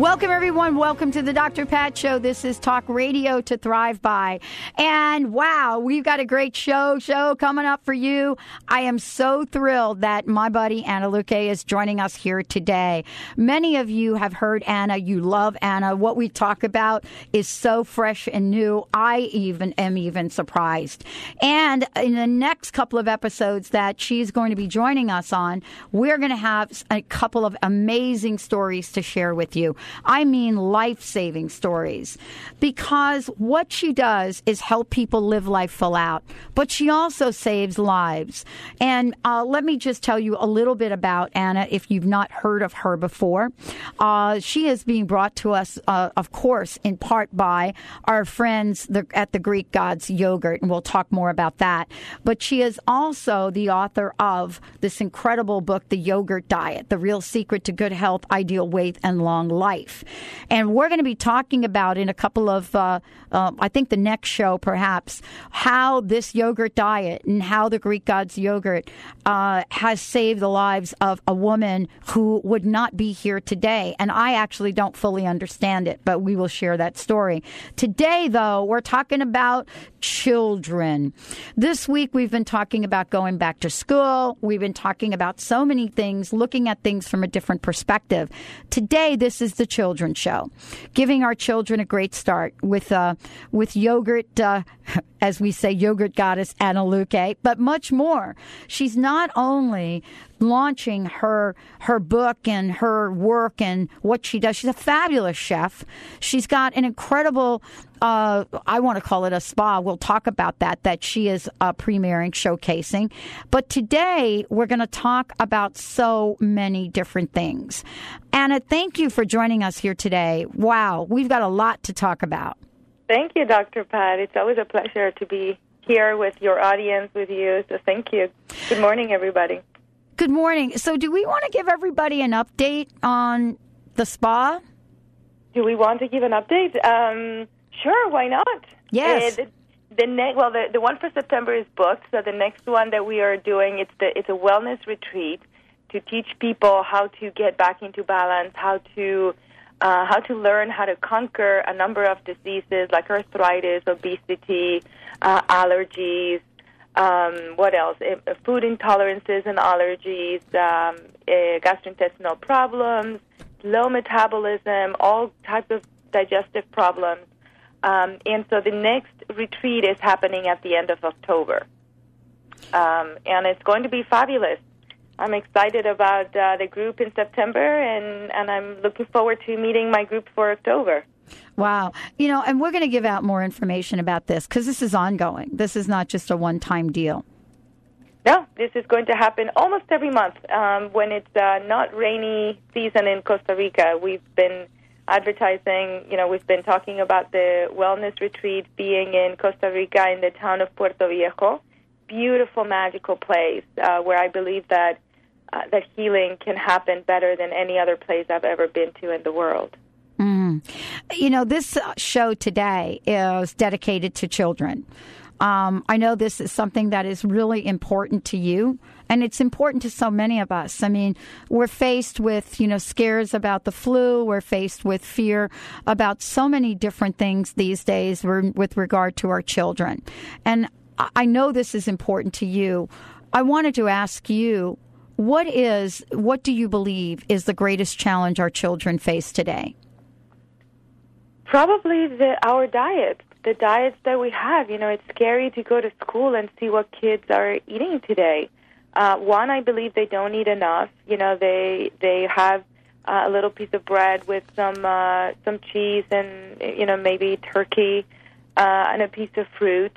Welcome, everyone. Welcome to the Dr. Pat Show. This is Talk Radio to Thrive By. And wow, we've got a great show, show coming up for you. I am so thrilled that my buddy Ana Luque is joining us here today. Many of you have heard Ana. You love Ana. What we talk about is so fresh and new. I even am even surprised. And in the next couple of episodes that she's going to be joining us on, we're going to have a couple of amazing stories to share with you. I mean life saving stories. Because what she does is help people live life full out, but she also saves lives. And uh, let me just tell you a little bit about Ana if you've not heard of her before. Uh, she is being brought to us, uh, of course, in part by our friends at the Greek Gods Yogurt, and we'll talk more about that. But she is also the author of this incredible book, The Yogurt Diet The Real Secret to Good Health, Ideal Weight, and Long Life life. And we're going to be talking about in a couple of, uh, uh, I think the next show perhaps, how this yogurt diet and how the Greek Gods yogurt uh, has saved the lives of a woman who would not be here today. And I actually don't fully understand it, but we will share that story. Today, though, we're talking about children. This week, we've been talking about going back to school. We've been talking about so many things, looking at things from a different perspective. Today, this is the children's show, giving our children a great start with uh, with yogurt, uh, as we say, yogurt goddess Ana Luque, but much more. She's not only launching her her book and her work and what she does. She's a fabulous chef. She's got an incredible uh, I want to call it a spa. We'll talk about that, that she is uh, premiering, showcasing. But today, we're going to talk about so many different things. Ana, thank you for joining us here today. Wow, we've got a lot to talk about. Thank you, Dr. Pat. It's always a pleasure to be here with your audience, with you. So thank you. Good morning, everybody. Good morning. So, do we want to give everybody an update on the spa? Do we want to give an update? Um, sure, why not? Yes. Uh, the, the ne- well, the, the one for September is booked. So the next one that we are doing it's the it's a wellness retreat to teach people how to get back into balance, how to uh, how to learn how to conquer a number of diseases like arthritis, obesity, uh, allergies, um, what else? Uh, food intolerances and allergies, um, uh, gastrointestinal problems, low metabolism, all types of digestive problems. Um, and so the next retreat is happening at the end of October. Um, and it's going to be fabulous. I'm excited about uh, the group in September, and, and I'm looking forward to meeting my group for October. Wow. You know, and we're going to give out more information about this because this is ongoing. This is not just a one time deal. No, this is going to happen almost every month um, when it's uh, not rainy season in Costa Rica. We've been advertising, you know, we've been talking about the wellness retreat being in Costa Rica in the town of Puerto Viejo. Beautiful, magical place uh, where I believe that uh, that healing can happen better than any other place I've ever been to in the world. Mm. You know, this show today is dedicated to children. Um, I know this is something that is really important to you, and it's important to so many of us. I mean, we're faced with, you know, scares about the flu. We're faced with fear about so many different things these days with regard to our children. And I know this is important to you. I wanted to ask you what is, what do you believe is the greatest challenge our children face today? Probably the, our diet, the diets that we have. You know, it's scary to go to school and see what kids are eating today. Uh, one, I believe they don't eat enough. You know, they they have uh, a little piece of bread with some uh, some cheese and you know maybe turkey uh, and a piece of fruit,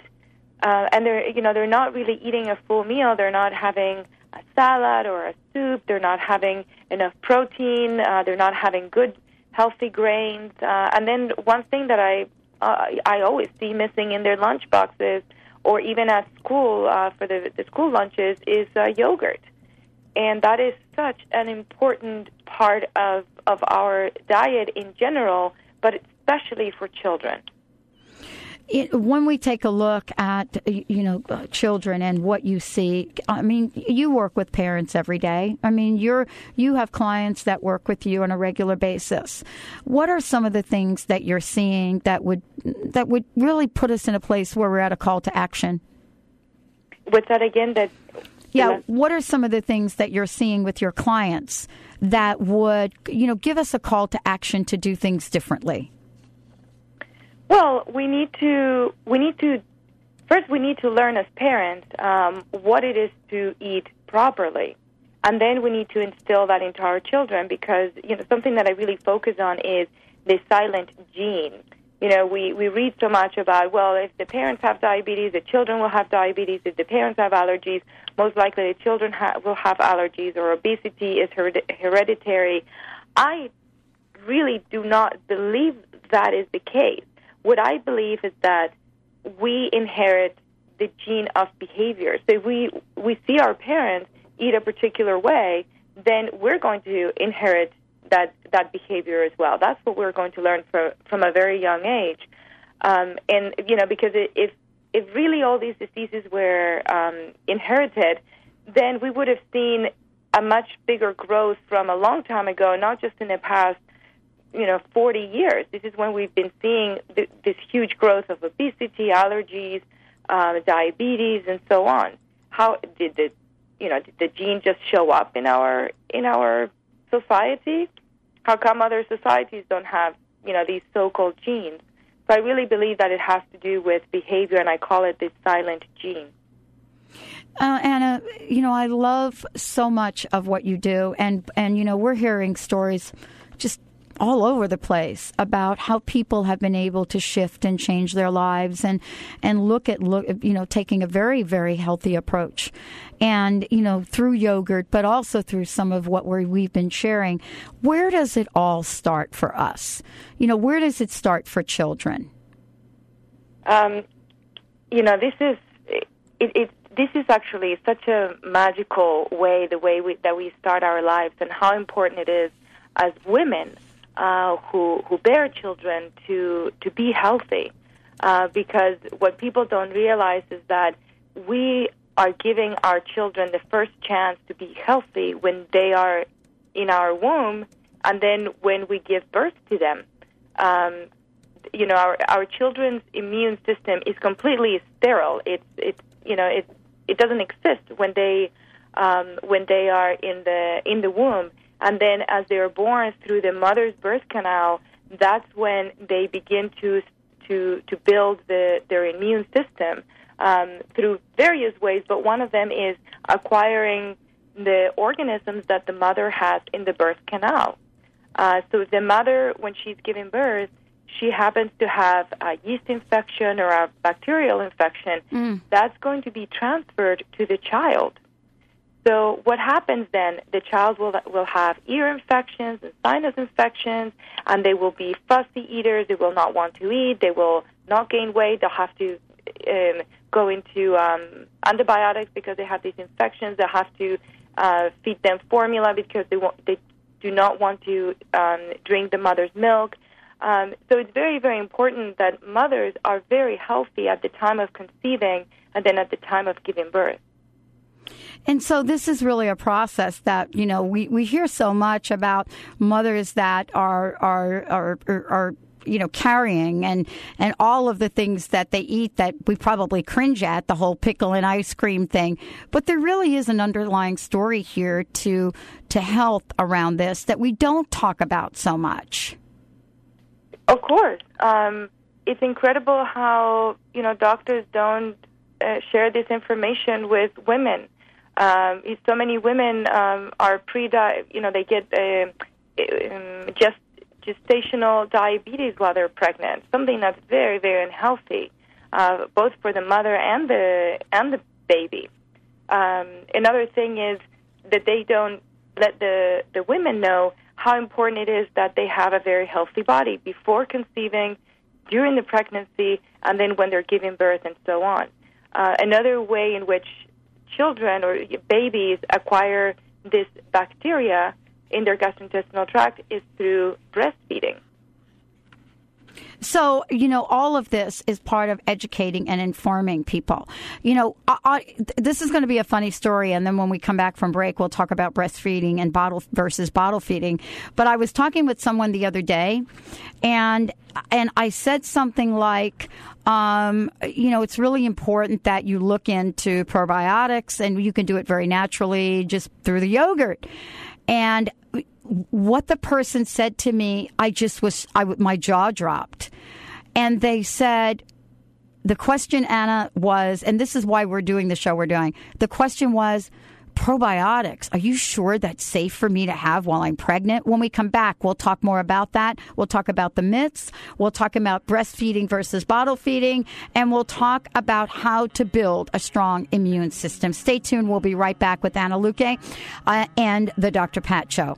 uh, and they're you know they're not really eating a full meal. They're not having a salad or a soup. They're not having enough protein. Uh, they're not having good, healthy grains. Uh, and then one thing that I uh, I always see missing in their lunch boxes or even at school uh, for the, the school lunches is uh, yogurt. And that is such an important part of, of our diet in general, but especially for children it, when we take a look at you know uh, children and what you see i mean you work with parents every day. I mean you're you have clients that work with you on a regular basis. What are some of the things that you're seeing that would that would really put us in a place where we're at a call to action? With that again that yeah what are some of the things that you're seeing with your clients that would you know give us a call to action to do things differently well, we need to we need to first we need to learn as parents um, what it is to eat properly, and then we need to instill that into our children because you know something that I really focus on is the silent gene. You know, we we read so much about well, if the parents have diabetes, the children will have diabetes. If the parents have allergies, most likely the children ha- will have allergies, or obesity is hered- hereditary. I really do not believe that is the case what I believe is that we inherit the gene of behavior. So if we we see our parents eat a particular way, then we're going to inherit that that behavior as well. That's what we're going to learn from from a very young age. Um, and you know, because if if really all these diseases were um, inherited, then we would have seen a much bigger growth from a long time ago, not just in the past you know 40 years. This is when we've been seeing th- this huge growth of obesity, allergies, uh, diabetes, and so on. How did the you know did the gene just show up in our in our society? How come other societies don't have you know these so-called genes? So I really believe that it has to do with behavior, and I call it the silent gene. Uh, Ana, you know I love so much of what you do, and and you know we're hearing stories all over the place about how people have been able to shift and change their lives and and look at look you know taking a very very healthy approach. And you know through yogurt but also through some of what we we've been sharing where does it all start for us? You know where does it start for children? Um, you know this is it, it this is actually such a magical way the way we, that we start our lives and how important it is as women uh, who who bear children to to be healthy, uh, because what people don't realize is that we are giving our children the first chance to be healthy when they are in our womb, and then when we give birth to them. Um, you know, our our children's immune system is completely sterile. It's it's you know it it doesn't exist when they um, when they are in the in the womb and then as they are born through the mother's birth canal, that's when they begin to to to build the, their immune system um, through various ways. But one of them is acquiring the organisms that the mother has in the birth canal. Uh, so the mother, when she's giving birth, she happens to have a yeast infection or a bacterial infection, mm. that's going to be transferred to the child. So what happens then? The child will will have ear infections and sinus infections, and they will be fussy eaters. They will not want to eat. They will not gain weight. They'll have to um, go into um, antibiotics because they have these infections. They'll have to uh, feed them formula because they want they do not want to um, drink the mother's milk. Um, so it's very very important that mothers are very healthy at the time of conceiving and then at the time of giving birth. And so this is really a process that, you know, we, we hear so much about mothers that are, are, are, are, are you know carrying and and all of the things that they eat that we probably cringe at the whole pickle and ice cream thing. But there really is an underlying story here to to health around this that we don't talk about so much. Of course. Um, it's incredible how you know doctors don't uh, share this information with women um, so many women um, are pre you know they get uh, um, just gestational diabetes while they're pregnant something that's very very unhealthy uh, both for the mother and the and the baby. Um, another thing is that they don't let the the women know how important it is that they have a very healthy body before conceiving during the pregnancy and then when they're giving birth and so on. Uh, another way in which children or babies acquire this bacteria in their gastrointestinal tract is through breastfeeding. So, you know, all of this is part of educating and informing people. You know, I, I, this is going to be a funny story. And then when we come back from break, we'll talk about breastfeeding and bottle versus bottle feeding. But I was talking with someone the other day and, and I said something like, um, you know, it's really important that you look into probiotics and you can do it very naturally just through the yogurt. And what the person said to me, I just was, I, my jaw dropped. And they said, the question, Ana, was, and this is why we're doing the show we're doing. The question was, probiotics. Are you sure that's safe for me to have while I'm pregnant? When we come back, we'll talk more about that. We'll talk about the myths. We'll talk about breastfeeding versus bottle feeding. And we'll talk about how to build a strong immune system. Stay tuned. We'll be right back with Ana Luque uh, and the Dr. Pat Show.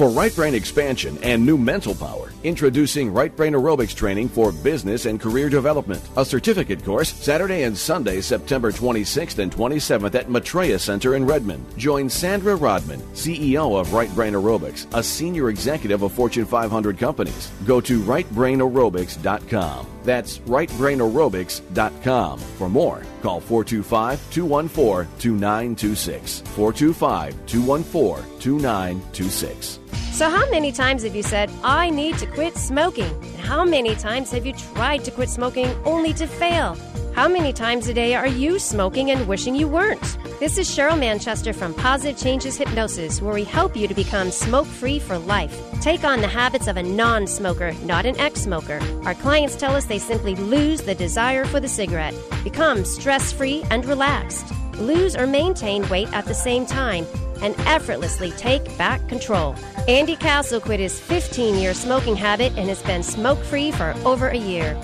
For right brain expansion and new mental power, introducing Right Brain Aerobics training for business and career development. A certificate course Saturday and Sunday, September 26th and 27th at Maitreya Center in Redmond. Join Sandra Rodman, CEO of Right Brain Aerobics, a senior executive of Fortune 500 companies. Go to rightbrainaerobics.com. That's rightbrainaerobics.com. For more, call 425 214 2926. 425 214 2926. So, how many times have you said, I need to quit smoking? And how many times have you tried to quit smoking only to fail? How many times a day are you smoking and wishing you weren't? This is Cheryl Manchester from Positive Changes Hypnosis, where we help you to become smoke free for life. Take on the habits of a non smoker, not an ex smoker. Our clients tell us they simply lose the desire for the cigarette, become stress free and relaxed, lose or maintain weight at the same time, and effortlessly take back control. Andy Castle quit his 15 year smoking habit and has been smoke free for over a year.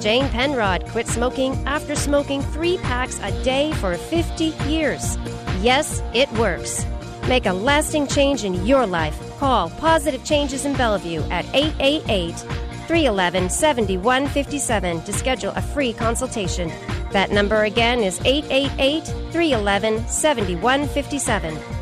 Jane Penrod quit smoking after smoking three packs a day for 50 years. Yes, it works. Make a lasting change in your life. Call Positive Changes in Bellevue at 888 311 7157 to schedule a free consultation. That number again is 888 311 7157.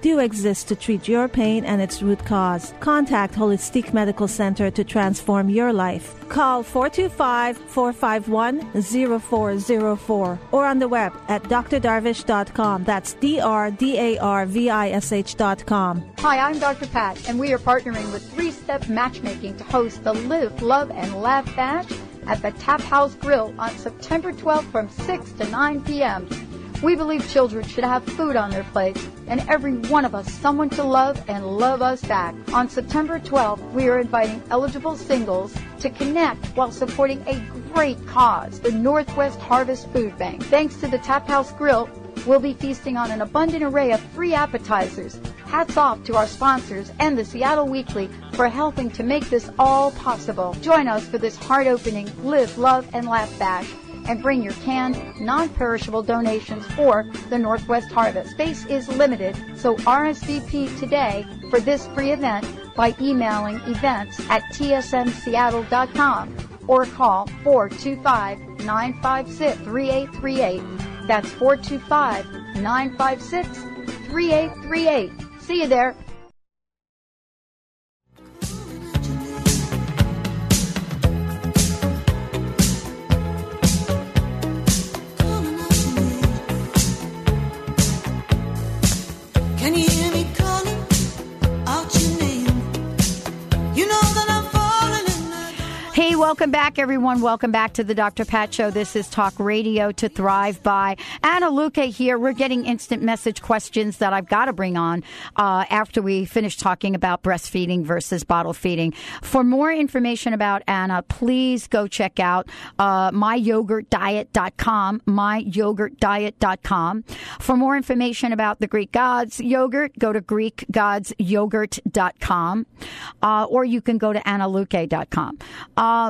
do exist to treat your pain and its root cause. Contact Holistic Medical Center to transform your life. Call 425 451 0404 or on the web at drdarvish.com. That's D R D A R V I S H.com. Hi, I'm Dr. Pat, and we are partnering with Three Step Matchmaking to host the Live, Love, and Laugh Bash at the Tap House Grill on September 12th from 6 to 9 p.m. We believe children should have food on their plates and every one of us someone to love and love us back. On September 12th, we are inviting eligible singles to connect while supporting a great cause, the Northwest Harvest Food Bank. Thanks to the Tap House Grill, we'll be feasting on an abundant array of free appetizers. Hats off to our sponsors and the Seattle Weekly for helping to make this all possible. Join us for this heart-opening Live, Love, and Laugh Bash and bring your canned, non-perishable donations for the Northwest Harvest. Space is limited, so RSVP today for this free event by emailing events at tsmseattle.com or call 425-956-3838. That's 425-956-3838. See you there. Can you hear me calling out your name? You know that Welcome back, everyone. Welcome back to the Dr. Pat Show. This is Talk Radio to Thrive by. Ana Luque here. We're getting instant message questions that I've got to bring on uh, after we finish talking about breastfeeding versus bottle feeding. For more information about Ana, please go check out uh, myyogurtdiet.com, myyogurtdiet.com. For more information about the Greek gods yogurt, go to greekgodsyogurt.com, uh, or you can go to analuque.com.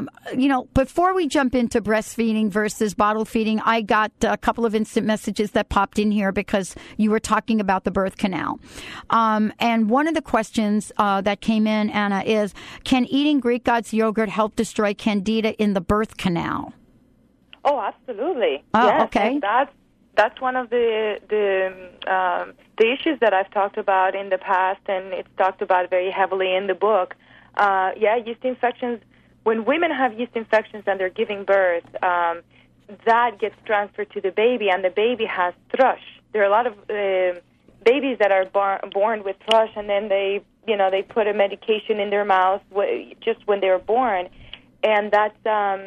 Um, you know, before we jump into breastfeeding versus bottle feeding, I got a couple of instant messages that popped in here because you were talking about the birth canal. Um, and one of the questions uh, that came in, Ana, is can eating Greek God's yogurt help destroy candida in the birth canal? Oh, absolutely. Oh, yes, okay. That's that's one of the the um, the issues that I've talked about in the past, and it's talked about very heavily in the book. Uh, yeah, yeast infections. When women have yeast infections and they're giving birth, um, that gets transferred to the baby, and the baby has thrush. There are a lot of uh, babies that are bar- born with thrush, and then they, you know, they put a medication in their mouth w- just when they were born, and that's, um,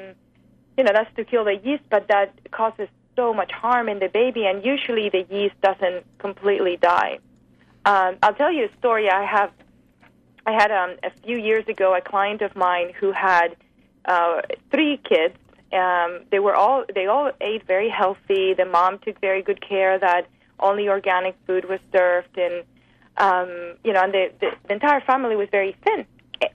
you know, that's to kill the yeast, but that causes so much harm in the baby, and usually the yeast doesn't completely die. Um, I'll tell you a story. I have, I had um, a few years ago a client of mine who had uh, three kids. Um, they were all they all ate very healthy. The mom took very good care that only organic food was served, and um, you know, and the, the the entire family was very thin.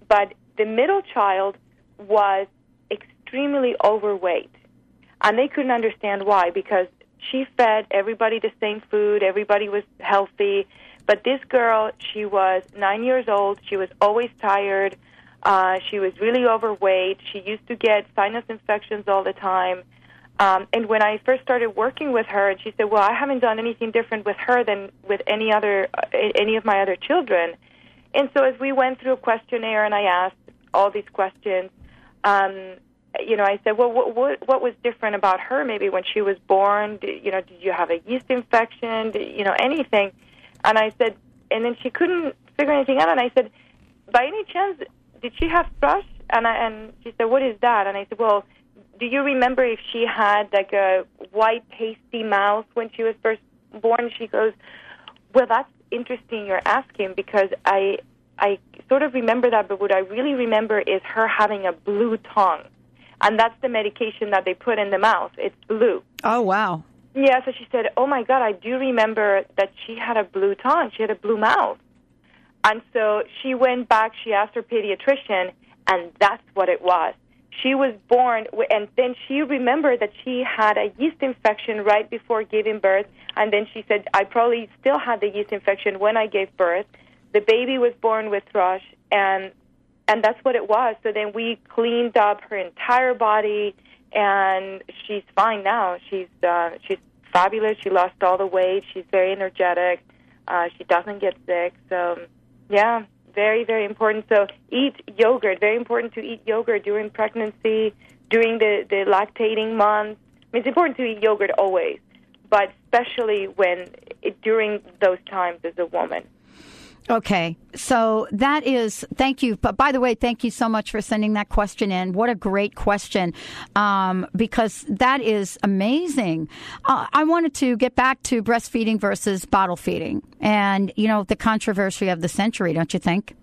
But the middle child was extremely overweight, and they couldn't understand why because she fed everybody the same food, everybody was healthy. But this girl, she was nine years old. She was always tired. Uh, she was really overweight. She used to get sinus infections all the time. Um, and when I first started working with her, and she said, "Well, I haven't done anything different with her than with any other uh, any of my other children." And so, as we went through a questionnaire, and I asked all these questions, um, you know, I said, "Well, what, what what was different about her? Maybe when she was born, did, you know, did you have a yeast infection? Did, you know, anything?" And I said, and then she couldn't figure anything out. And I said, "By any chance, did she have thrush?" And I, and she said, "What is that?" And I said, "Well." do you remember if she had like a white pasty mouth when she was first born she goes well that's interesting you're asking because i i sort of remember that but what i really remember is her having a blue tongue and that's the medication that they put in the mouth it's blue Oh, wow. Yeah so she said oh my god i do remember that she had a blue tongue. She had a blue mouth. And so she went back she asked her pediatrician and that's what it was. She was born and then she remembered that she had a yeast infection right before giving birth and then she said i probably still had the yeast infection when i gave birth. The baby was born with thrush and and that's what it was. So then we cleaned up her entire body and she's fine now she's uh she's fabulous she lost all the weight she's very energetic uh she doesn't get sick so yeah very, very important. So eat yogurt. Very important to eat yogurt during pregnancy, during the, the lactating months. I mean, it's important to eat yogurt always, but especially when it, during those times as a woman. Okay, so that is thank you. But by the way, thank you so much for sending that question in. What a great question, um, because that is amazing. Uh, I wanted to get back to breastfeeding versus bottle feeding, and you know the controversy of the century, don't you think?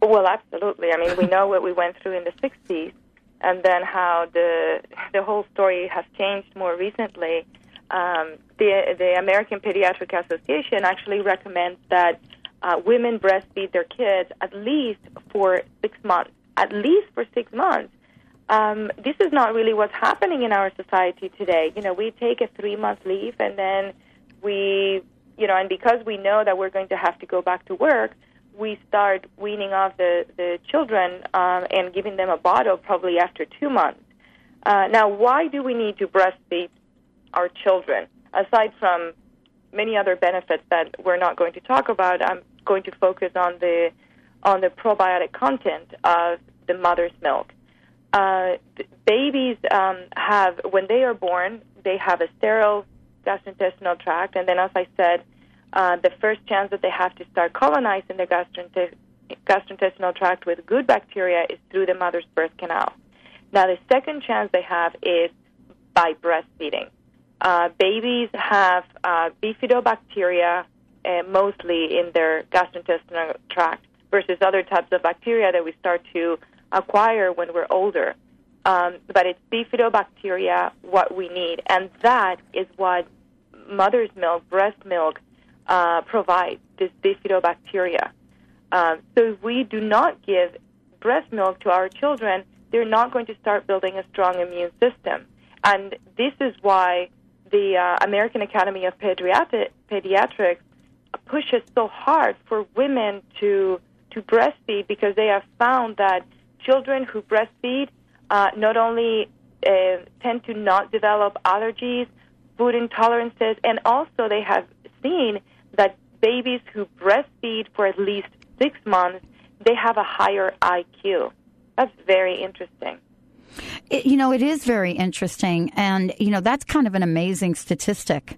Well, absolutely. I mean, we know what we went through in the 60s, and then how the the whole story has changed more recently. Um, the the American Pediatric Association actually recommends that uh, women breastfeed their kids at least for six months. At least for six months. Um, this is not really what's happening in our society today. You know, we take a three month leave and then we, you know, and because we know that we're going to have to go back to work, we start weaning off the, the children um, and giving them a bottle probably after two months. Uh, now, why do we need to breastfeed our children? Aside from many other benefits that we're not going to talk about, I'm going to focus on the on the probiotic content of the mother's milk. Uh, babies um, have, when they are born, they have a sterile gastrointestinal tract, and then, as I said, uh, the first chance that they have to start colonizing the gastrointe- gastrointestinal tract with good bacteria is through the mother's birth canal. Now, the second chance they have is by breastfeeding. Uh, babies have uh, bifidobacteria uh, mostly in their gastrointestinal tract versus other types of bacteria that we start to acquire when we're older. Um, but it's bifidobacteria what we need, and that is what mother's milk, breast milk, uh, provides this bifidobacteria. Um, so if we do not give breast milk to our children, they're not going to start building a strong immune system. And this is why the uh, American Academy of Pediatri- Pediatrics pushes so hard for women to to breastfeed because they have found that children who breastfeed uh, not only uh, tend to not develop allergies, food intolerances, and also they have seen that babies who breastfeed for at least six months they have a higher IQ. That's very interesting. It, you know, it is very interesting, and you know that's kind of an amazing statistic.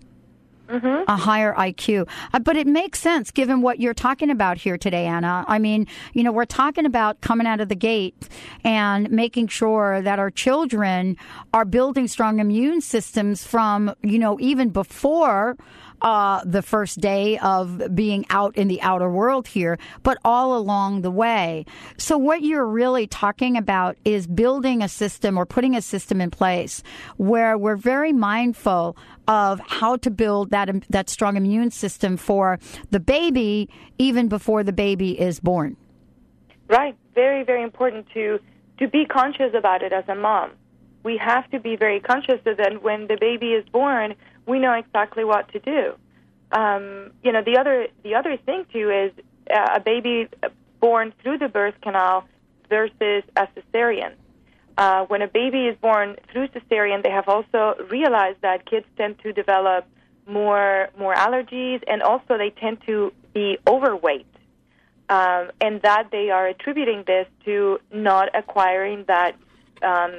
Mm-hmm. A higher IQ. Uh, but it makes sense given what you're talking about here today, Ana. I mean, you know, we're talking about coming out of the gate and making sure that our children are building strong immune systems from, you know, even before uh, the first day of being out in the outer world here, but all along the way. So, what you're really talking about is building a system or putting a system in place where we're very mindful of how to build that that strong immune system for the baby even before the baby is born. Right. Very, very important to to be conscious about it as a mom. We have to be very conscious so that when the baby is born, we know exactly what to do. Um, you know, the other the other thing too is uh, a baby born through the birth canal versus a cesarean. Uh, when a baby is born through cesarean, they have also realized that kids tend to develop more more allergies, and also they tend to be overweight, um, and that they are attributing this to not acquiring that um,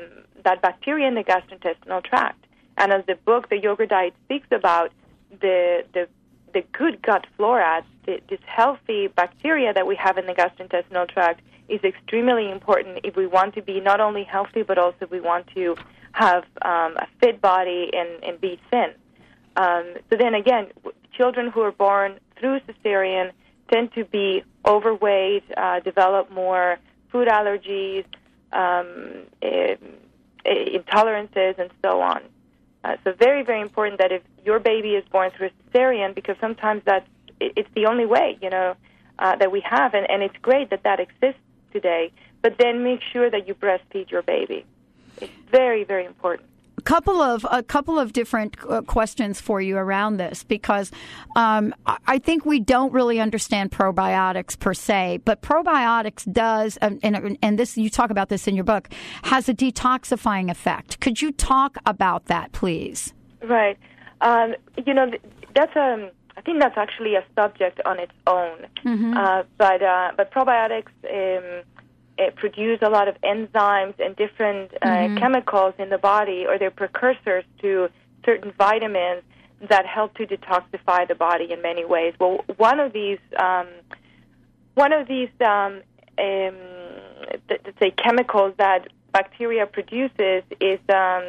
that bacteria in the gastrointestinal tract. And as the book, the Yogurt Diet, speaks about, the the the good gut flora, the, this healthy bacteria that we have in the gastrointestinal tract, is extremely important if we want to be not only healthy but also if we want to have um, a fit body and, and be thin. Um, so then again, children who are born through cesarean tend to be overweight, uh, develop more food allergies, um, eh, intolerances, and so on. Uh, so very, very important that if your baby is born through a cesarean, because sometimes that's it, it's the only way, you know, uh, that we have, and, and it's great that that exists today. But then make sure that you breastfeed your baby. It's very, very important couple of a couple of different uh, questions for you around this because um, I think we don't really understand probiotics per se, but probiotics does, um, and, and this you talk about this in your book, has a detoxifying effect. Could you talk about that, please? Right. Um, you know, that's. Um, I think that's actually a subject on its own. Mm-hmm. Uh, but uh, but probiotics um, produce a lot of enzymes and different uh, Mm-hmm. chemicals in the body, or they're precursors to certain vitamins that help to detoxify the body in many ways. Well, one of these um, one of these um, um, th- let's say chemicals that bacteria produces is um,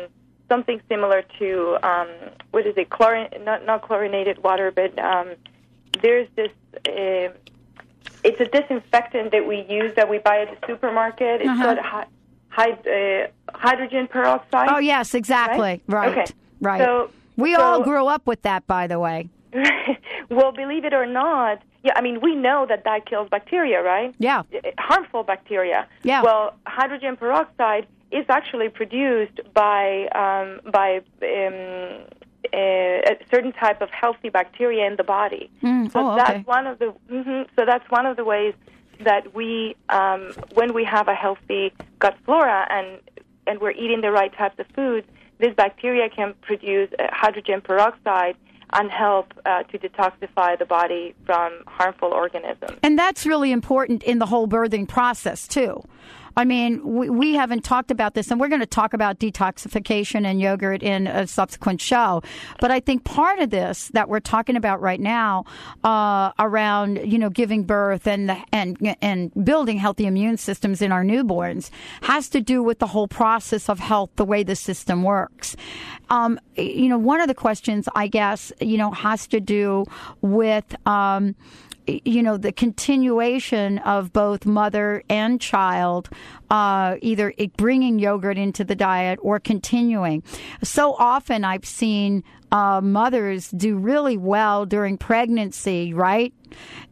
something similar to um, what is it? Chlorin- not not chlorinated water, but um, there's this. Uh, it's a disinfectant that we use that we buy at the supermarket. It's Uh-huh. called hy- hy- uh, hydrogen peroxide. Oh yes, exactly. Right. Okay. Right. So- we so- all grew up with that, by the way. well, believe it or not, yeah, I mean, we know that that kills bacteria, right? Yeah. Uh, Harmful bacteria. Yeah. Well, hydrogen peroxide is actually produced by um, by um, uh, a certain type of healthy bacteria in the body. Mm, So oh, that's okay. one of the hmm so that's one of the ways that we um, when we have a healthy gut flora and and we're eating the right types of foods, this bacteria can produce uh, hydrogen peroxide and help uh, to detoxify the body from harmful organisms. And that's really important in the whole birthing process too. I mean, we, we haven't talked about this, and we're going to talk about detoxification and yogurt in a subsequent show. But I think part of this that we're talking about right now, uh, around you know giving birth and the, and and building healthy immune systems in our newborns, has to do with the whole process of health, the way the system works. Um, you know, one of the questions I guess you know has to do with. Um, you know, the continuation of both mother and child, uh, either bringing yogurt into the diet or continuing. So often I've seen uh, mothers do really well during pregnancy, right?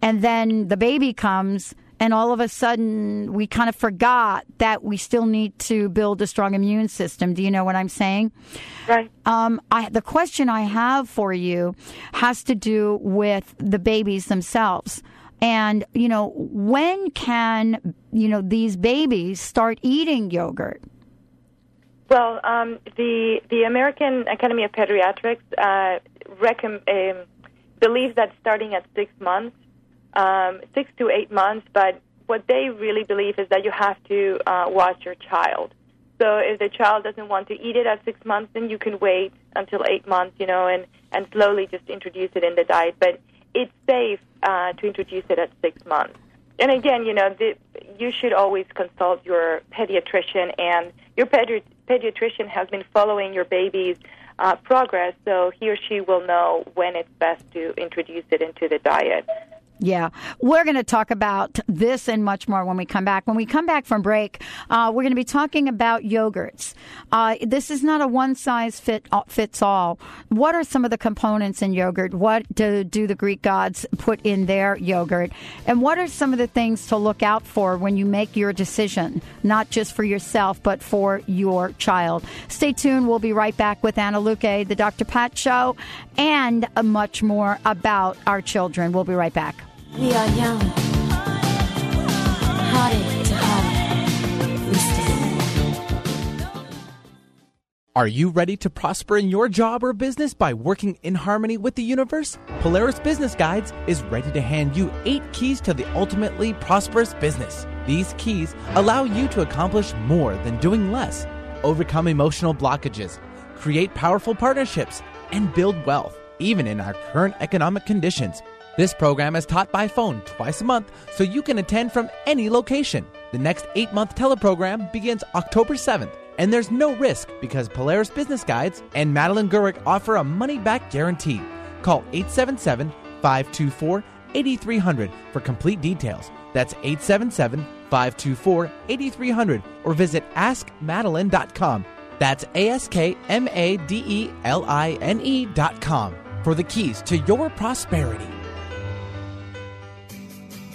And then the baby comes and all of a sudden we kind of forgot that we still need to build a strong immune system. Do you know what I'm saying? Right. Um, I, the question I have for you has to do with the babies themselves. And, you know, when can, you know, these babies start eating yogurt? Well, um, the the American Academy of Pediatrics uh, recomm- um, believes that starting at six months, um, six to eight months, but what they really believe is that you have to uh, watch your child. So if the child doesn't want to eat it at six months, then you can wait until eight months, you know, and, and slowly just introduce it in the diet. But it's safe uh, to introduce it at six months. And again, you know, the, you should always consult your pediatrician, and your pedi- pediatrician has been following your baby's uh, progress, so he or she will know when it's best to introduce it into the diet. Yeah, we're going to talk about this and much more when we come back. When we come back from break, uh, we're going to be talking about yogurts. Uh, this is not a one size fit uh, fits all. What are some of the components in yogurt? What do, do the Greek gods put in their yogurt? And what are some of the things to look out for when you make your decision, not just for yourself, but for your child? Stay tuned. We'll be right back with Ana Luque, the Dr. Pat Show, and much more about our children. We'll be right back. We are young, hearted to heart. Are you ready to prosper in your job or business by working in harmony with the universe? Polaris Business Guides is ready to hand you eight keys to the ultimately prosperous business. These keys allow you to accomplish more than doing less, overcome emotional blockages, create powerful partnerships, and build wealth, even in our current economic conditions. This program is taught by phone twice a month, so you can attend from any location. The next eight month teleprogram begins October 7th, and there's no risk because Polaris Business Guides and Madeline Gurick offer a money back guarantee. Call 877 524 8300 for complete details. That's 877 524 8300 or visit askmadeline.com. That's A S K M A D E L I N E.com for the keys to your prosperity.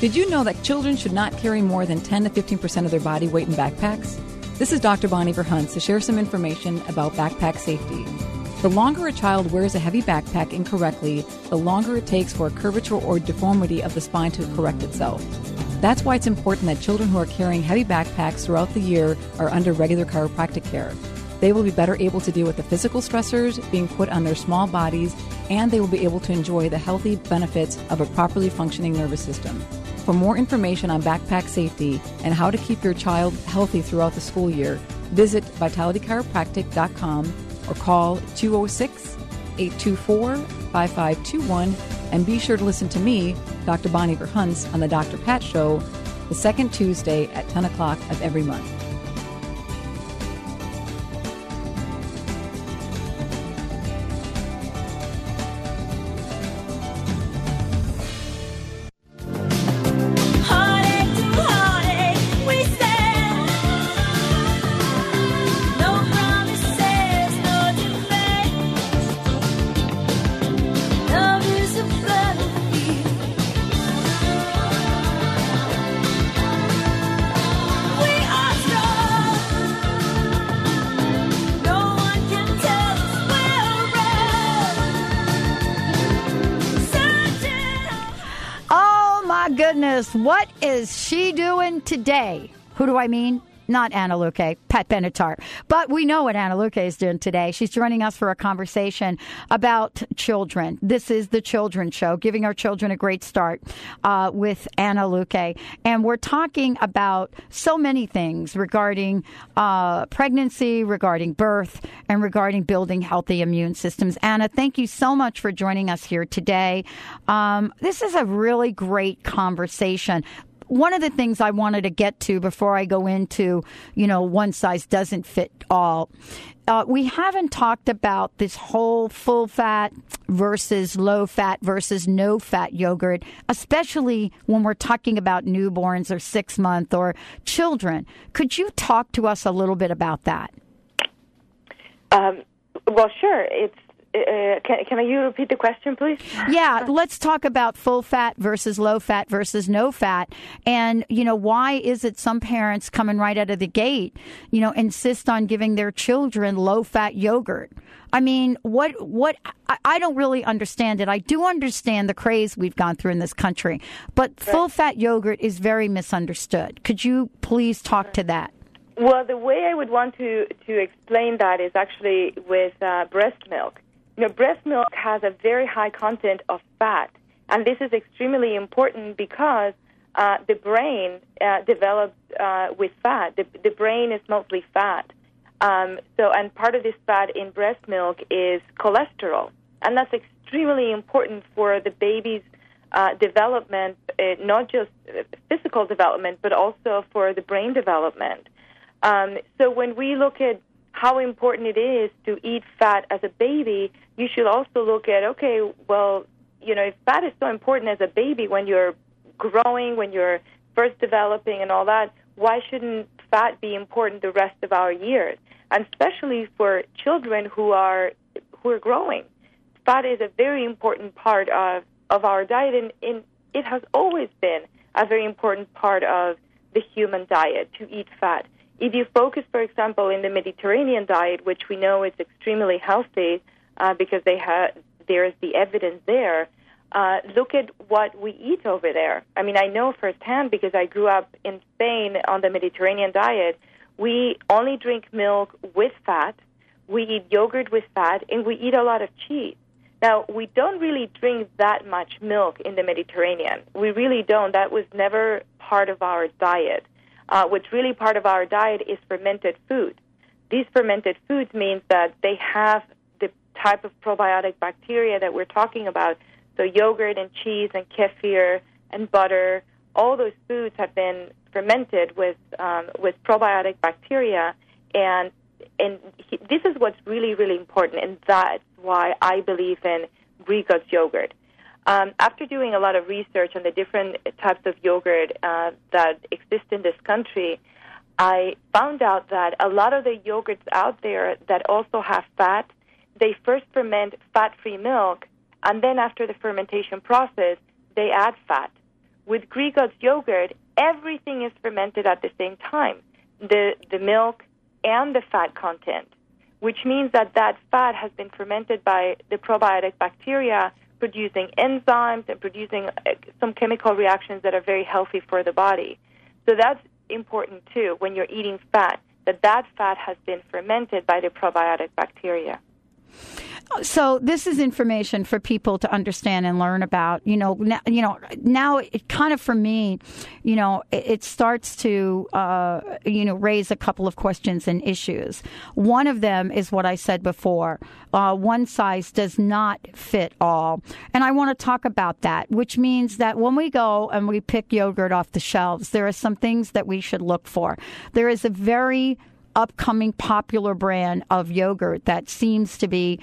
Did you know that children should not carry more than 10 to 15% of their body weight in backpacks? This is Dr. Bonnie Verhunts to share some information about backpack safety. The longer a child wears a heavy backpack incorrectly, the longer it takes for a curvature or deformity of the spine to correct itself. That's why it's important that children who are carrying heavy backpacks throughout the year are under regular chiropractic care. They will be better able to deal with the physical stressors being put on their small bodies, and they will be able to enjoy the healthy benefits of a properly functioning nervous system. For more information on backpack safety and how to keep your child healthy throughout the school year, visit vitalitychiropractic.com or call 206 824 5521 and be sure to listen to me, Dr. Bonnie Verhunts, on The Dr. Pat Show, the second Tuesday at 10 o'clock of every month. What is she doing today? Who do I mean? Not Ana Luque, Pat Benatar. But we know what Ana Luque is doing today. She's joining us for a conversation about children. This is the Children's Show, giving our children a great start uh, with Ana Luque. And we're talking about so many things regarding uh, pregnancy, regarding birth, and regarding building healthy immune systems. Ana, thank you so much for joining us here today. Um, this is a really great conversation one of the things I wanted to get to before I go into, you know, one size doesn't fit all. Uh, we haven't talked about this whole full fat versus low fat versus no fat yogurt, especially when we're talking about newborns or six month or children. Could you talk to us a little bit about that? Um, well, sure. It's uh, can, can you repeat the question, please? Yeah, let's talk about full fat versus low fat versus no fat. And, you know, why is it some parents coming right out of the gate, you know, insist on giving their children low fat yogurt? I mean, what, what, I, I don't really understand it. I do understand the craze we've gone through in this country, but full fat yogurt is very misunderstood. Could you please talk to that? Well, the way I would want to to explain that is actually with uh, breast milk. You know, breast milk has a very high content of fat, and this is extremely important because uh, the brain uh, develops uh, with fat. The, the brain is mostly fat. Um, so, and part of this fat in breast milk is cholesterol, and that's extremely important for the baby's uh, development, uh, not just uh, physical development, but also for the brain development. Um, so, when we look at how important it is to eat fat as a baby, you should also look at okay, well, you know, if fat is so important as a baby when you're growing, when you're first developing, and all that, why shouldn't fat be important the rest of our years? And especially for children who are who are growing, fat is a very important part of of our diet, and, and it has always been a very important part of the human diet to eat fat. If you focus, for example, in the Mediterranean diet, which we know is extremely healthy uh, because they have there is the evidence there. Uh, look at what we eat over there. I mean, I know firsthand because I grew up in Spain on the Mediterranean diet. We only drink milk with fat. We eat yogurt with fat, and we eat a lot of cheese. Now, we don't really drink that much milk in the Mediterranean. We really don't. That was never part of our diet. Uh, what's really part of our diet is fermented food. These fermented foods means that they have the type of probiotic bacteria that we're talking about. So yogurt and cheese and kefir and butter, all those foods have been fermented with um, with probiotic bacteria, and and he, this is what's really really important, and that's why I believe in Greek yogurt. Um, after doing a lot of research on the different types of yogurt uh, that exist in this country, I found out that a lot of the yogurts out there that also have fat, they first ferment fat-free milk, and then after the fermentation process, they add fat. With Greek yogurt, everything is fermented at the same time, the the milk and the fat content, which means that that fat has been fermented by the probiotic bacteria producing enzymes and producing uh, some chemical reactions that are very healthy for the body. So that's important too when you're eating fat that that fat has been fermented by the probiotic bacteria. So this is information for people to understand and learn about. You know, now, you know now it kind of for me, you know, it, it starts to uh, you know raise a couple of questions and issues. One of them is what I said before. Uh, one size does not fit all, and I want to talk about that. Which means that when we go and we pick yogurt off the shelves, there are some things that we should look for. There is a very upcoming popular brand of yogurt that seems to be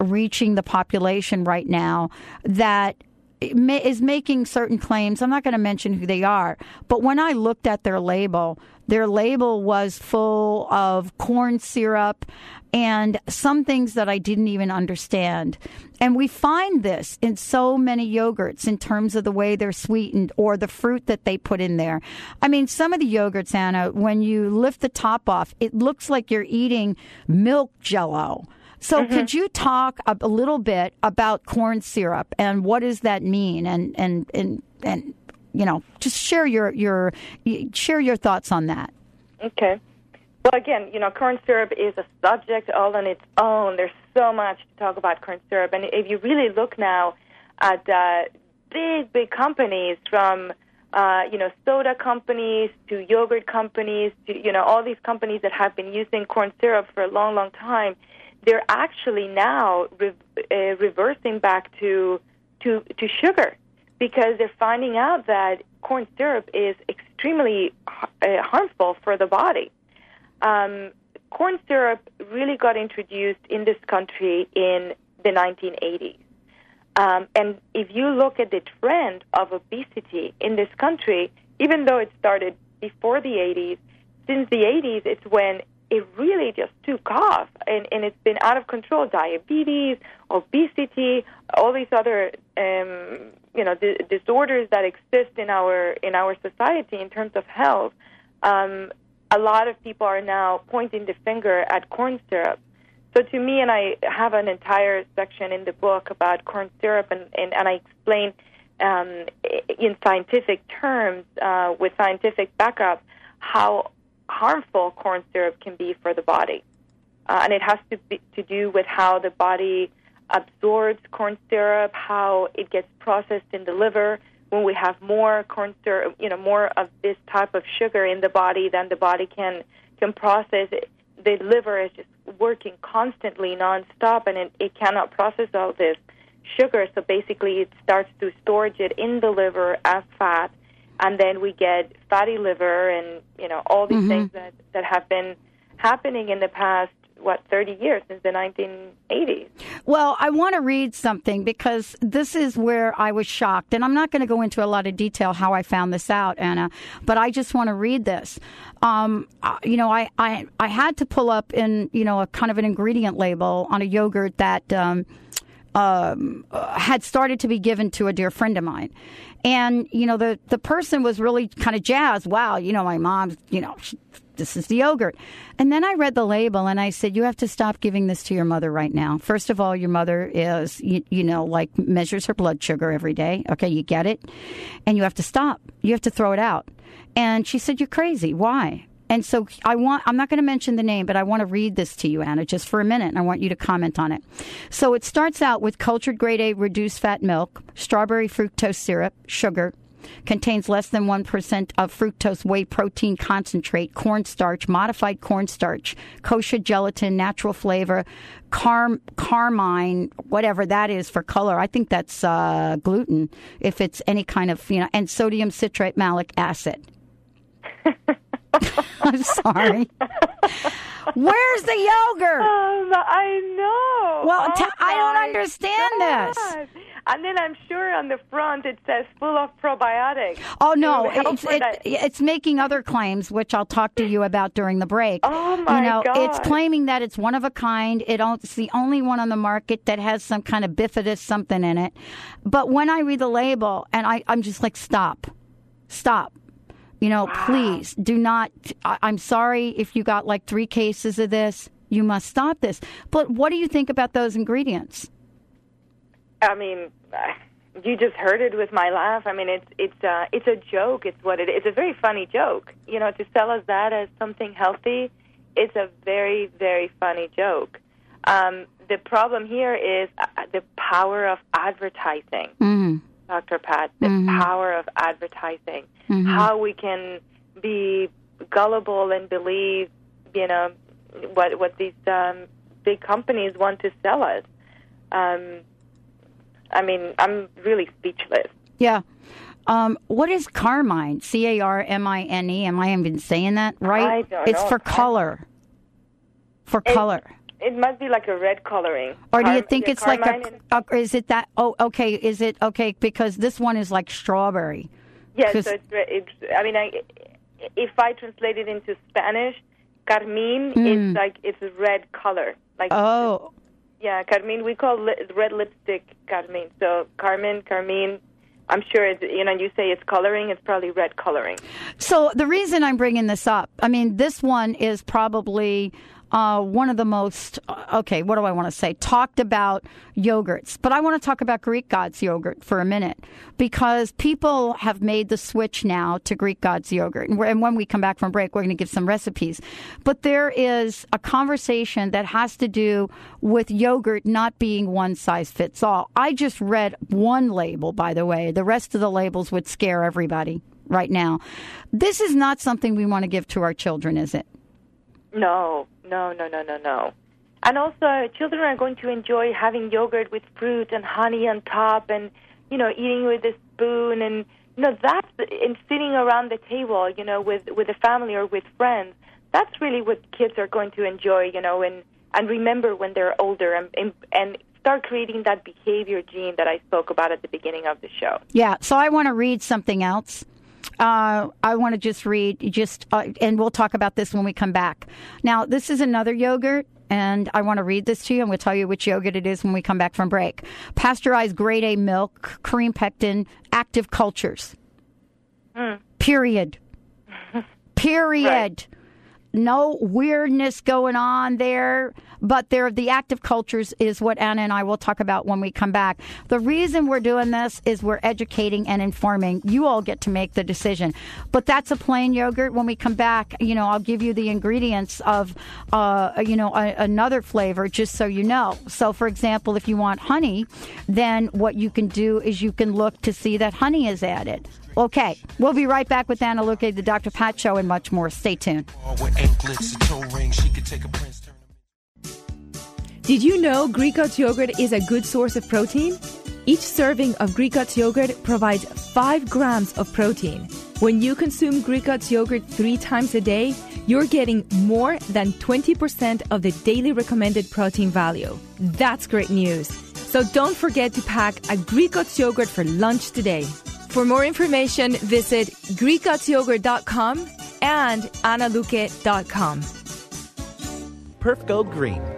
reaching the population right now that is making certain claims. I'm not going to mention who they are, but when I looked at their label, their label was full of corn syrup and some things that I didn't even understand. And we find this in so many yogurts in terms of the way they're sweetened or the fruit that they put in there. I mean, some of the yogurts, Ana, when you lift the top off, it looks like you're eating milk jello. So, could you talk a, a little bit about corn syrup and what does that mean? And and and and you know, just share your your share your thoughts on that. Okay. Well, again, you know, corn syrup is a subject all on its own. There's so much to talk about corn syrup, and if you really look now at uh, big, big companies from uh, you know soda companies to yogurt companies to you know all these companies that have been using corn syrup for a long, long time, they're actually now re- uh, reversing back to to to sugar because they're finding out that corn syrup is extremely uh, harmful for the body. Um, corn syrup really got introduced in this country in the 1980s. Um, and if you look at the trend of obesity in this country, even though it started before the 80s, since the 80s, it's when it really just took off and, and it's been out of control. Diabetes, obesity, all these other um, you know di- disorders that exist in our in our society in terms of health. Um, a lot of people are now pointing the finger at corn syrup. So to me, and I have an entire section in the book about corn syrup, and, and, and I explain um, in scientific terms, uh, with scientific backup, how harmful corn syrup can be for the body. Uh, and it has to, be, to do with how the body absorbs corn syrup, how it gets processed in the liver. When we have more corn syrup, you know, more of this type of sugar in the body than the body can can process, the liver is just working constantly, nonstop, and it, it cannot process all this sugar. So basically, it starts to storage it in the liver as fat, and then we get fatty liver, and you know all these Mhm. things that that have been happening in the past what 30 years since the 1980s. Well, I want to read something because this is where I was shocked. And I'm not going to go into a lot of detail how I found this out, Ana, but I just want to read this. Um, you know, I, I, I had to pull up in, you know, a kind of an ingredient label on a yogurt that um, um, had started to be given to a dear friend of mine. And, you know, the, the person was really kind of jazzed. Wow, you know, my mom, you know, she, this is the yogurt. And then I read the label and I said, you have to stop giving this to your mother right now. First of all, your mother is, you, you know, like measures her blood sugar every day. Okay, you get it? And you have to stop. You have to throw it out. And she said, you're crazy. Why? And so I want, I'm not going to mention the name, but I want to read this to you, Ana, just for a minute, and I want you to comment on it. So it starts out with cultured grade A reduced fat milk, strawberry fructose syrup, sugar, contains less than 1% of fructose whey protein concentrate, cornstarch, modified cornstarch, kosher gelatin, natural flavor, car- carmine, whatever that is for color. I think that's uh, gluten, if it's any kind of, you know, and sodium citrate malic acid. I'm sorry. Where's the yogurt? Um, I know. Well, Oh t- I don't understand this. And then I'm sure on the front it says full of probiotics. Oh no, it's it, it's making other claims, which I'll talk to you about during the break. Oh my You know, it's claiming that it's one of a kind. It it's the only one on the market that has some kind of bifidus something in it. But when I read the label, and I, I'm just like, stop, stop. You know, please do not. I, I'm sorry if you got like three cases of this. You must stop this. But what do you think about those ingredients? I mean, uh, you just heard it with my laugh. I mean, it's it's uh, it's a joke. It's what it is. It's a very funny joke. You know, to sell us that as something healthy, it's a very very funny joke. Um, the problem here is uh, the power of advertising, Mm. Dr. Pat. The Mhm. power of advertising. Mhm. How we can be gullible and believe, you know, what what these um, big companies want to sell us. Um, I mean, I'm really speechless. Yeah. Um, what is carmine? C A R M I N E. Am I even saying that right? I don't it's know. for color. For It- color. It must be like a red coloring. Or do you think yeah, it's like a, and- uh, Is it that? Oh, okay. Is it okay? Because this one is like strawberry. Yeah, so it's, it's. I mean, I, if I translate it into Spanish, carmine Mm. is like it's a red color. Like Oh, yeah, carmine. We call li- red lipstick carmine. So carmine, carmine. I'm sure it's you know you say it's coloring. It's probably red coloring. So the reason I'm bringing this up, I mean, this one is probably uh, one of the most uh, okay. What do I want to say? Talked about yogurts, but I want to talk about Greek God's yogurt for a minute because people have made the switch now to Greek God's yogurt, and, and when we come back from break, we're going to give some recipes. But there is a conversation that has to do with yogurt not being one size fits all. I just read one label, by the way. The rest of the labels would scare everybody right now. This is not something we want to give to our children, is it? No, no, no, no, no, no. And also, children are going to enjoy having yogurt with fruit and honey on top, and you know, eating with a spoon, and you know, that's and sitting around the table, you know, with with a family or with friends. That's really what kids are going to enjoy, you know, and and remember when they're older, and and, and start creating that behavior gene that I spoke about at the beginning of the show. Yeah. So I want to read something else. Uh, I want to just read, just, uh, and we'll talk about this when we come back. Now, this is another yogurt, and I want to read this to you. I'm going to tell you which yogurt it is when we come back from break. Pasteurized grade A milk, cream pectin, active cultures. Period. Period. No weirdness going on there, but there the active cultures is what Ana and I will talk about when we come back. The reason we're doing this is we're educating and informing. You all get to make the decision, but that's a plain yogurt. When we come back, you know, I'll give you the ingredients of, uh, you know, a, another flavor just so you know. So, for example, if you want honey, then what you can do is you can look to see that honey is added. Okay, we'll be right back with Ana Luque, the Dr. Pat Show, and much more. Stay tuned. Did you know Greek God's yogurt is a good source of protein? Each serving of Greek God's yogurt provides 5 grams of protein. When you consume Greek God's yogurt three times a day, you're getting more than 20% of the daily recommended protein value. That's great news. So don't forget to pack a Greek God's yogurt for lunch today. For more information, visit GreekGodsYogurt.com and AnaLuque.com. Perf Go Green.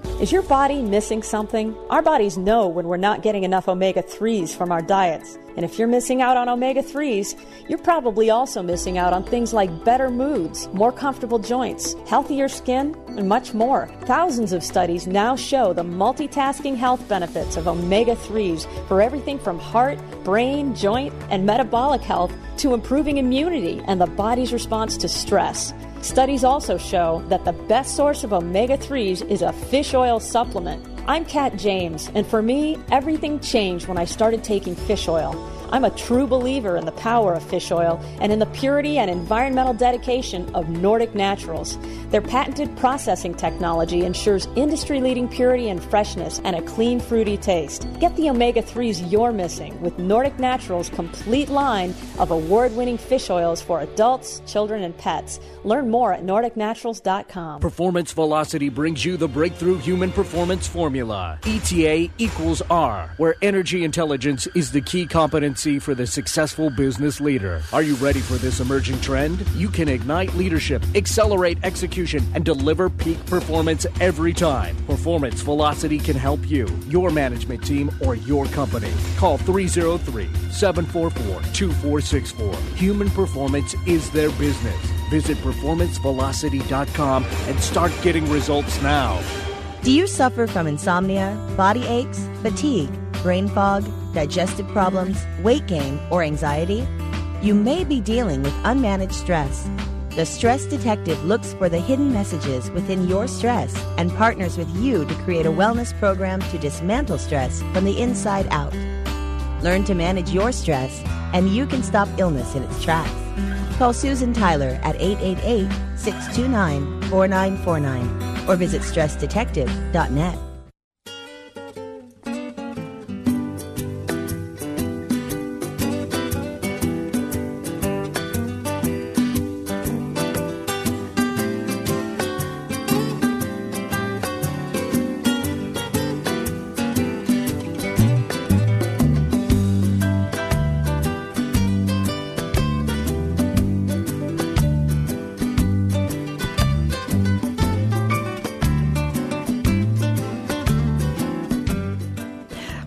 Is your body missing something? Our bodies know when we're not getting enough omega 3s from our diets. And if you're missing out on omega 3s, you're probably also missing out on things like better moods, more comfortable joints, healthier skin, and much more. Thousands of studies now show the multitasking health benefits of omega 3s for everything from heart, brain, joint, and metabolic health to improving immunity and the body's response to stress. Studies also show that the best source of omega 3s is a fish oil supplement. I'm Kat James, and for me, everything changed when I started taking fish oil. I'm a true believer in the power of fish oil and in the purity and environmental dedication of Nordic Naturals. Their patented processing technology ensures industry leading purity and freshness and a clean, fruity taste. Get the omega 3s you're missing with Nordic Naturals' complete line of award winning fish oils for adults, children, and pets. Learn more at NordicNaturals.com. Performance Velocity brings you the breakthrough human performance formula ETA equals R, where energy intelligence is the key competency for the successful business leader. Are you ready for this emerging trend? You can ignite leadership, accelerate execution, and deliver peak performance every time. Performance Velocity can help you, your management team, or your company. Call 303 744 2464. Human performance is their business. Visit performancevelocity.com and start getting results now. Do you suffer from insomnia, body aches, fatigue, brain fog, digestive problems, weight gain, or anxiety? You may be dealing with unmanaged stress. The Stress Detective looks for the hidden messages within your stress and partners with you to create a wellness program to dismantle stress from the inside out. Learn to manage your stress, and you can stop illness in its tracks. Call Susan Tyler at 888 629 4949 or visit stressdetective.net.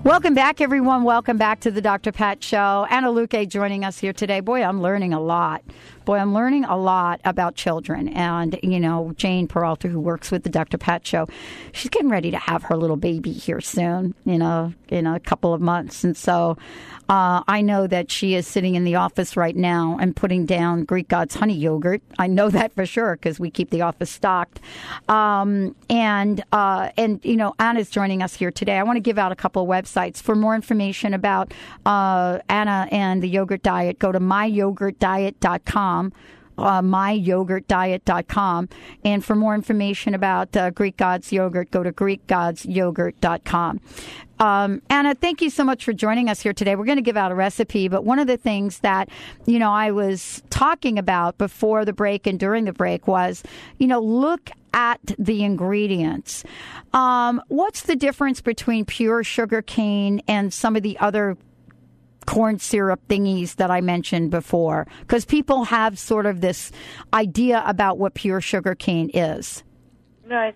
Welcome back, everyone. Welcome back to the Dr. Pat Show. Ana Luque joining us here today. Boy, I'm learning a lot. Boy, I'm learning a lot about children. And, you know, Jane Peralta, who works with the Dr. Pat Show, she's getting ready to have her little baby here soon, you know, in a couple of months. And so uh, I know that she is sitting in the office right now and putting down Greek God's honey yogurt. I know that for sure because we keep the office stocked. Um, and, uh, and, you know, Ana's joining us here today. I want to give out a couple of websites. For more information about uh, Ana and the yogurt diet, go to myyogurtdiet.com uh, myyogurtdiet.com. And for more information about uh, Greek Gods yogurt, go to greekgodsyogurt.com. Um, Ana, thank you so much for joining us here today. We're going to give out a recipe, but one of the things that, you know, I was talking about before the break and during the break was, you know, look at the ingredients. Um, what's the difference between pure sugar cane and some of the other corn syrup thingies that I mentioned before? Because people have sort of this idea about what pure sugar cane is. Right.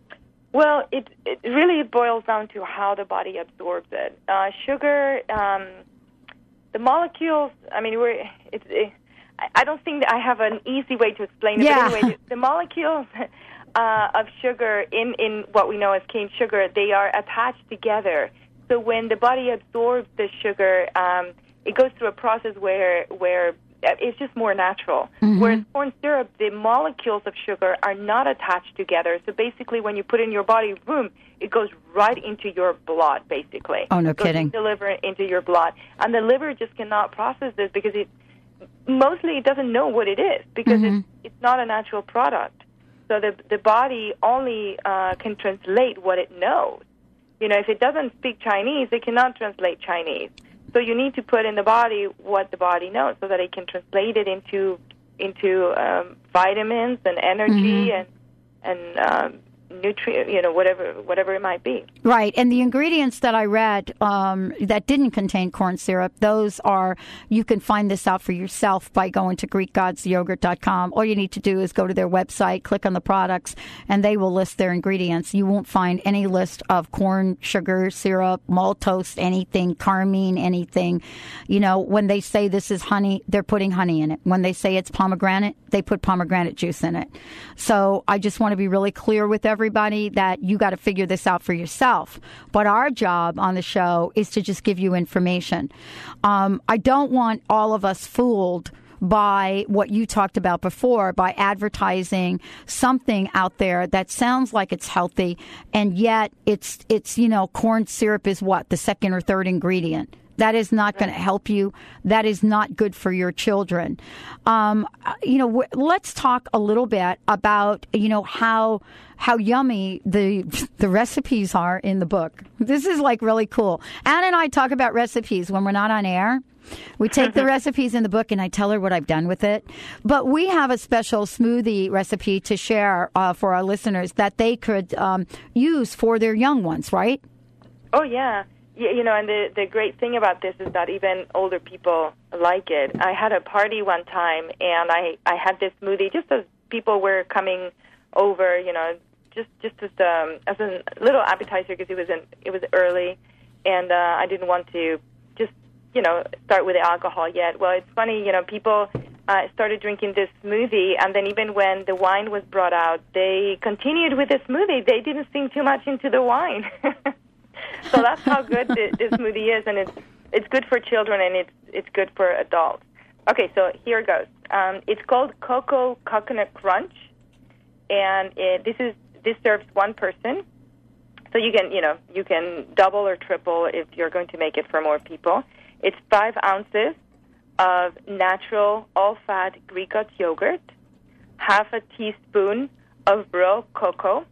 Well, it it really boils down to how the body absorbs it. Uh, sugar, um, the molecules. I mean, we're it's. It, I- I don't think that I have an easy way to explain it. Yeah. But anyway, the, the molecules uh, of sugar in in what we know as cane sugar, they are attached together. So when the body absorbs the sugar, um, it goes through a process where where uh, it's just more natural. Mhm. Whereas corn syrup, the molecules of sugar are not attached together. So basically, when you put it in your body, boom, it goes right into your blood. Basically, Oh, no It goes kidding. into The liver into your blood, and the liver just cannot process this because it mostly it doesn't know what it is because Mhm. it's it's not a natural product. So the the body only uh, can translate what it knows. You know, if it doesn't speak Chinese, it cannot translate Chinese. So you need to put in the body what the body knows, so that it can translate it into into um, vitamins and energy Mhm. and and um, nutrient, you know, whatever whatever it might be. Right, and the ingredients that I read um, that didn't contain corn syrup, those are you can find this out for yourself by going to GreekGodsYogurt.com. All you need to do is go to their website, click on the products, and they will list their ingredients. You won't find any list of corn, sugar, syrup, maltose, anything, carmine, anything. You know, when they say this is honey, they're putting honey in it. When they say it's pomegranate, they put pomegranate juice in it. So I just want to be really clear with everybody that you got to figure this out for yourself. But our job on the show is to just give you information. Um, I don't want all of us fooled by what you talked about before by advertising something out there that sounds like it's healthy and yet it's it's you know corn syrup is what the second or third ingredient that is not going to help you. That is not good for your children. Um, you know, w- let's talk a little bit about you know how how yummy the the recipes are in the book. This is like really cool. Ana and I talk about recipes when we're not on air. We take the recipes in the book and I tell her what I've done with it. But we have a special smoothie recipe to share uh, for our listeners that they could um, use for their young ones, right? Oh yeah, you know, and the the great thing about this is that even older people like it. I had a party one time, and I I had this smoothie just as people were coming over, you know, just just as um as a little appetizer because it was in, it was early, and uh, I didn't want to just you know start with the alcohol yet. Well, it's funny, you know, people uh, started drinking this smoothie, and then even when the wine was brought out, they continued with the smoothie. They didn't sink too much into the wine. so that's how good the, the smoothie is, and it's it's good for children and it's it's good for adults. Okay, so here goes. Um, it's called Cocoa Coconut Crunch, and it, this is this serves one person. So you can you know you can double or triple if you're going to make it for more people. It's five ounces of natural all-fat Greek yogurt, half a teaspoon of raw cocoa.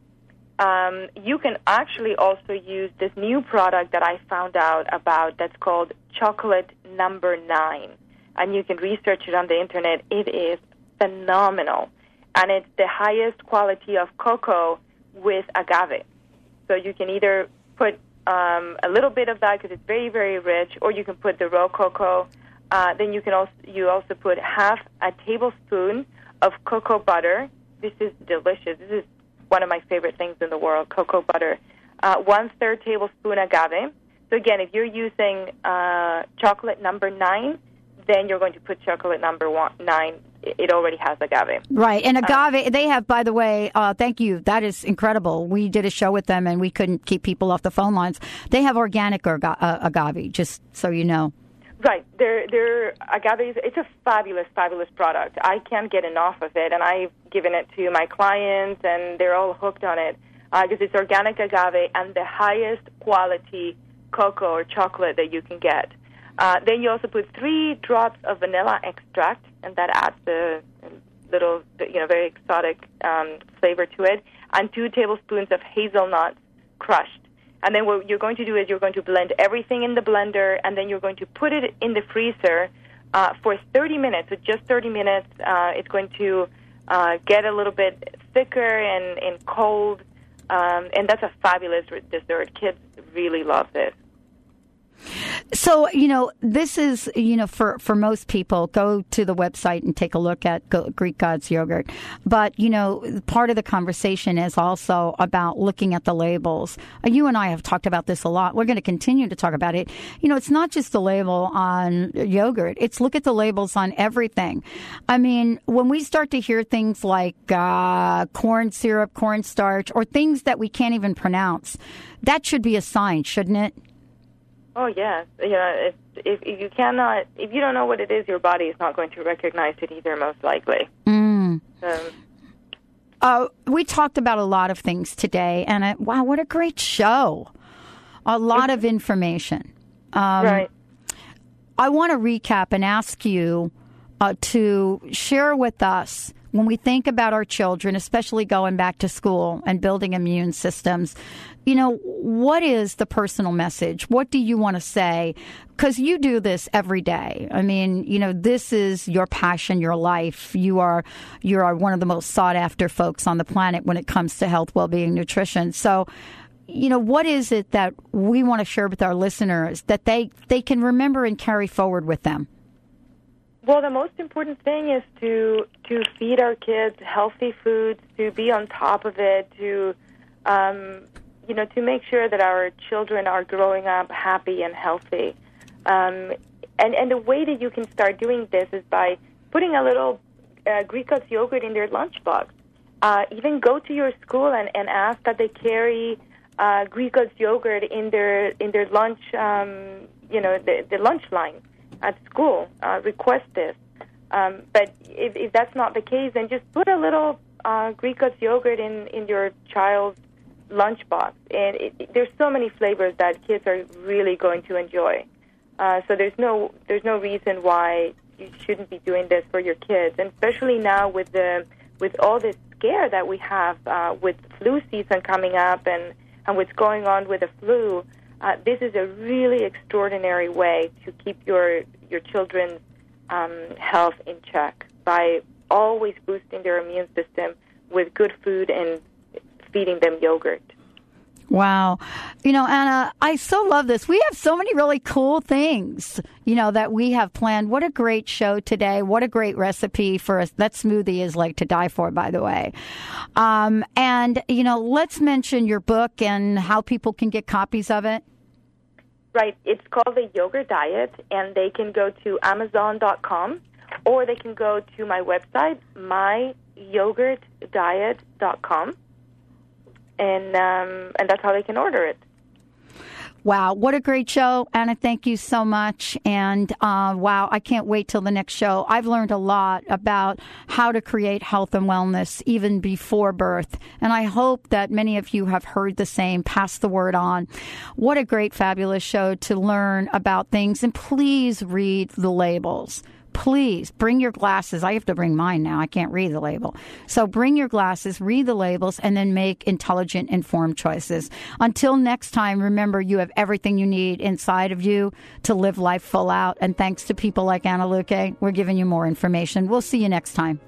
Um, you can actually also use this new product that I found out about that's called chocolate number nine. And you can research it on the internet. It is phenomenal. And it's the highest quality of cocoa with agave. So you can either put um, a little bit of that because it's very, very rich, or you can put the raw cocoa. Uh, then you can also you also put half a tablespoon of cocoa butter. This is delicious. This is one of my favorite things in the world, cocoa butter. Uh, one third tablespoon agave. So again, if you're using uh, chocolate number nine, then you're going to put chocolate number one, nine. It already has agave. Right. And Uh, agave, they have, by the way, uh, thank you. That is incredible. We did a show with them and we couldn't keep people off the phone lines. They have organic orga- uh, agave, just so you know. Right. Their their agave is it's a fabulous, fabulous product. I can't get enough of it, and I've given it to my clients, and they're all hooked on it because it's organic agave and the highest quality cocoa or chocolate that you can get. Uh, then you also put three drops of vanilla extract, and that adds a little, you know, very exotic um, flavor to it, and two tablespoons of hazelnuts crushed. And then what you're going to do is you're going to blend everything in the blender, and then you're going to put it in the freezer uh, for 30 minutes. So just 30 minutes. Uh, it's going to uh, get a little bit thicker and, and cold, um, and that's a fabulous dessert. Kids really love this. So, you know, this is, you know, for, for most people, go to the website and take a look at Greek God's yogurt. But, you know, part of the conversation is also about looking at the labels. Uh, You and I have talked about this a lot. We're going to continue to talk about it. You know, it's not just the label on yogurt, it's look at the labels on everything. I mean, when we start to hear things like uh, corn syrup, cornstarch, or things that we can't even pronounce, that should be a sign, shouldn't it? Oh yes, you know, if, if if you cannot, if you don't know what it is, your body is not going to recognize it either, most likely. Mm. Um, Uh, we talked about a lot of things today, and wow, what a great show! A lot of information. Um, right. I want to recap and ask you uh, to share with us when we think about our children, especially going back to school and building immune systems. You know, what is the personal message? What do you want to say? Because you do this every day. I mean, you know, this is your passion, your life. You are you are one of the most sought after folks on the planet when it comes to health, well being, nutrition. So, you know, what is it that we want to share with our listeners that they they can remember and carry forward with them? Well, the most important thing is to to feed our kids healthy foods, to be on top of it, to um, you know, to make sure that our children are growing up happy and healthy. Um, and and the way that you can start doing this is by putting a little uh, Greek God's yogurt in their lunchbox. Uh, even go to your school and, and ask that they carry uh, Greek God's yogurt in their in their lunch, um, you know, the, the lunch line at school. Uh, request this. Um, but if, if that's not the case, then just put a little uh, Greek yogurt in, in your child's lunchbox. And it, it, there's so many flavors that kids are really going to enjoy. Uh, so there's no there's no reason why you shouldn't be doing this for your kids, and especially now with the with all this scare that we have uh, with flu season coming up and and what's going on with the flu. Uh, this is a really extraordinary way to keep your your children's um, health in check by always boosting their immune system with good food and feeding them yogurt. Wow. You know, Ana, I so love this. We have so many really cool things, you know, that we have planned. What a great show today. What a great recipe for us. That smoothie is like to die for, by the way. Um, and, you know, let's mention your book and how people can get copies of it. Right. It's called the Yogurt Diet, and they can go to Amazon.com or they can go to my website, myyogurtdiet.com, and um, and that's how they can order it. Wow, what a great show, Ana! Thank you so much, and uh, wow, I can't wait till the next show. I've learned a lot about how to create health and wellness even before birth, and I hope that many of you have heard the same. Pass the word on. What a great, fabulous show to learn about things, and please read the labels please bring your glasses. I have to bring mine now. I can't read the label. So bring your glasses, read the labels, and then make intelligent, informed choices. Until next time, remember you have everything you need inside of you to live life full out. And thanks to people like Ana Luque, we're giving you more information. We'll see you next time.